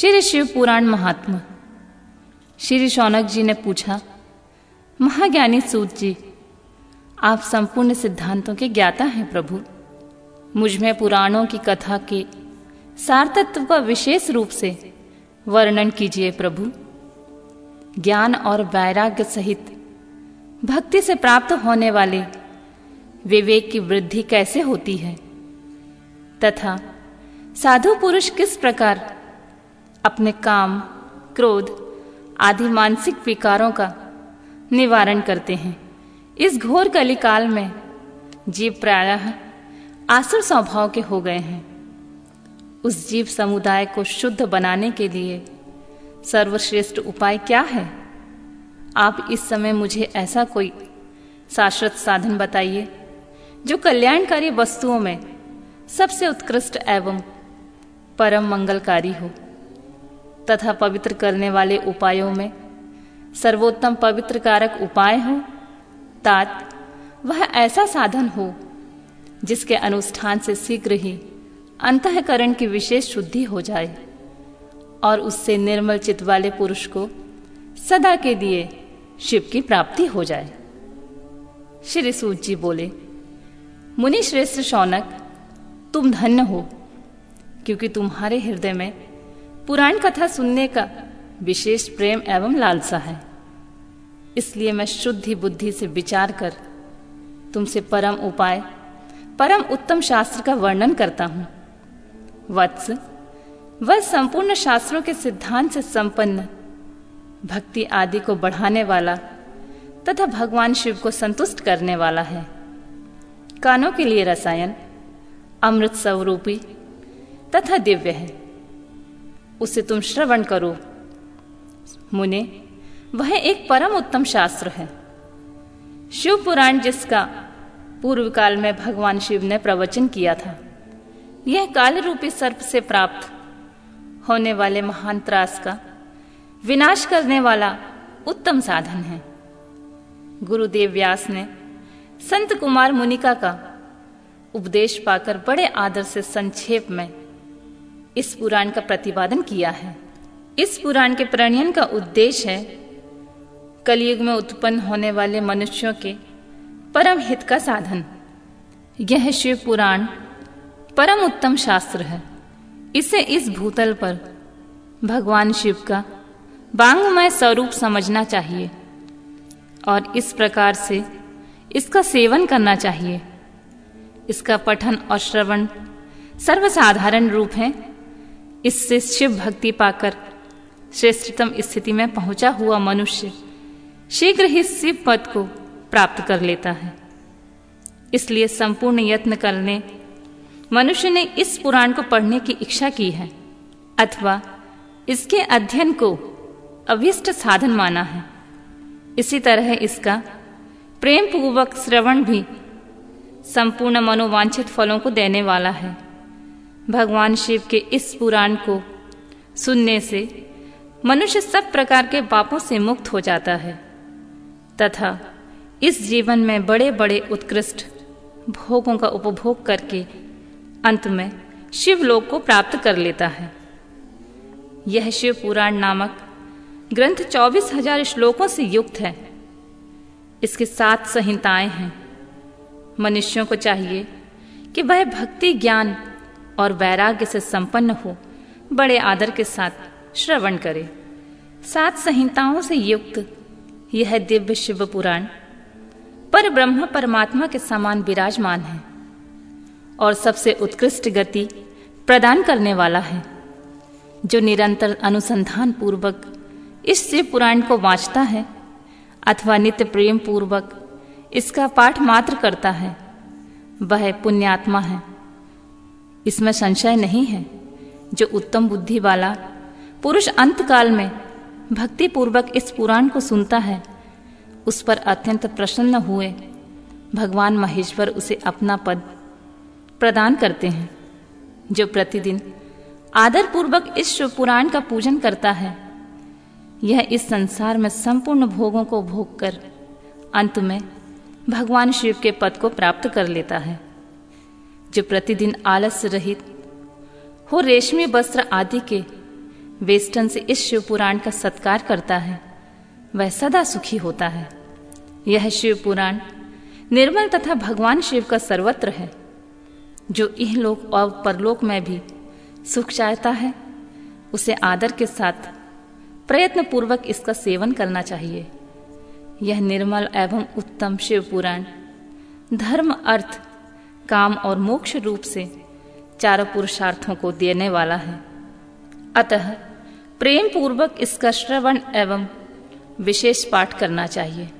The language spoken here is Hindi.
श्री शिव पुराण महात्मा। श्री शौनक जी ने पूछा, महाज्ञानी सूत जी, आप संपूर्ण सिद्धांतों के ज्ञाता हैं प्रभु। मुझमें पुराणों की कथा के सार तत्व का विशेष रूप से वर्णन कीजिए प्रभु। ज्ञान और वैराग्य सहित भक्ति से प्राप्त होने वाले विवेक की वृद्धि कैसे होती है? तथा साधु पुरुष किस प्रकार अपने काम, क्रोध आदि मानसिक विकारों का निवारण करते हैं। इस घोर कलिकाल में जीव प्रायः आसुर स्वभाव के हो गए हैं। उस जीव समुदाय को शुद्ध बनाने के लिए सर्वश्रेष्ठ उपाय क्या है? आप इस समय मुझे ऐसा कोई शाश्वत साधन बताइए, जो कल्याणकारी वस्तुओं में सबसे उत्कृष्ट एवं परम मंगलकारी हो। तथा पवित्र करने वाले उपायों में सर्वोत्तम पवित्र कारक उपाय हो, तात, वह ऐसा साधन हो, जिसके अनुष्ठान से शीघ्र ही अंतकरण की विशेष शुद्धि हो जाए, और उससे निर्मल चित्त वाले पुरुष को सदा के लिए शिव की प्राप्ति हो जाए। श्री सूत जी बोले मुनि श्रेष्ठ शौनक, तुम धन्य हो, क्योंकि तुम्हारे हृदय में पुराण कथा सुनने का विशेष प्रेम एवं लालसा है। इसलिए मैं शुद्धि बुद्धि से विचार कर तुमसे परम उपाय, परम उत्तम शास्त्र का वर्णन करता हूँ। वत्स, वह संपूर्ण शास्त्रों के सिद्धांत से संपन्न, भक्ति आदि को बढ़ाने वाला तथा भगवान शिव को संतुष्ट करने वाला है। कानों के लिए रसायन, अमृत स्वरूपी तथा दिव्य है। उसे तुम श्रवण करो। मुने, वह एक परम उत्तम शास्त्र है। शिव पुराण जिसका पूर्व काल में भगवान शिव ने प्रवचन किया था, यह काल रूपी सर्प से प्राप्त होने वाले महान त्रास का विनाश करने वाला उत्तम साधन है। गुरुदेव व्यास ने संत कुमार मुनिका का उपदेश पाकर बड़े आदर से संक्षेप में इस पुराण का प्रतिपादन किया है। इस पुराण के प्रणयन का उद्देश्य है, कलयुग में उत्पन्न होने वाले मनुष्यों के परम हित का साधन। यह शिव पुराण परम उत्तम शास्त्र है। इसे इस भूतल पर भगवान शिव का बांगमय स्वरूप समझना चाहिए और इस प्रकार से इसका सेवन करना चाहिए। इसका पठन और श्रवण सर्वसाधारण रूप है। इससे शिव भक्ति पाकर श्रेष्ठतम स्थिति में पहुँचा हुआ मनुष्य शीघ्र ही शिव पद को प्राप्त कर लेता है। इसलिए संपूर्ण यत्न करने, मनुष्य ने इस पुराण को पढ़ने की इच्छा की है, अथवा इसके अध्ययन को अभिष्ट साधन माना है। इसी तरह इसका प्रेम पूर्वक श्रवण भी संपूर्ण मनोवांछित फलों को देने वाला है। भगवान शिव के इस पुराण को सुनने से मनुष्य सब प्रकार के पापों से मुक्त हो जाता है। तथा इस जीवन में बड़े बड़े उत्कृष्ट भोगों का उपभोग करके अंत में शिवलोक को प्राप्त कर लेता है। यह शिव पुराण नामक ग्रंथ चौबीस हज़ार श्लोकों से युक्त है। इसके सात संहिताएँ हैं। मनुष्यों को चाहिए कि वह भक्ति ज्ञान और वैराग्य से संपन्न हो, बड़े आदर के साथ श्रवण करे। सात संहिताओं से युक्त यह दिव्य शिव पुराण पर ब्रह्म परमात्मा के समान विराजमान है और सबसे उत्कृष्ट गति प्रदान करने वाला है, जो निरंतर अनुसंधान पूर्वक इस शिव पुराण को वांचता है अथवा नित्य प्रेम पूर्वक इसका पाठ मात्र करता है, वह पुण्यात्मा है। इसमें संशय नहीं है जो उत्तम बुद्धि वाला पुरुष अंत काल में भक्ति पूर्वक इस पुराण को सुनता है, उस पर अत्यंत प्रसन्न हुए भगवान महेश्वर उसे अपना पद प्रदान करते हैं, जो प्रतिदिन आदर पूर्वक इस शिव पुराण का पूजन करता है। यह इस संसार में संपूर्ण भोगों को भोग कर अंत में भगवान शिव के पद को प्राप्त कर लेता है। जो प्रतिदिन आलस्य रहित, हो रेशमी वस्त्र आदि के वेस्टन से इस शिव पुराण का सत्कार करता है, वह सदा सुखी होता है। यह शिव पुराण निर्मल तथा भगवान शिव का सर्वत्र है, जो इहलोक और परलोक में भी सुख चाहता है, उसे आदर के साथ प्रयत्न पूर्वक इसका सेवन करना चाहिए। यह निर्मल एवं उत्तम शिव पुराण धर्म अर्थ काम और मोक्ष रूप से चारों पुरुषार्थों को देने वाला है। अतः प्रेम पूर्वक इसका श्रवण एवं विशेष पाठ करना चाहिए।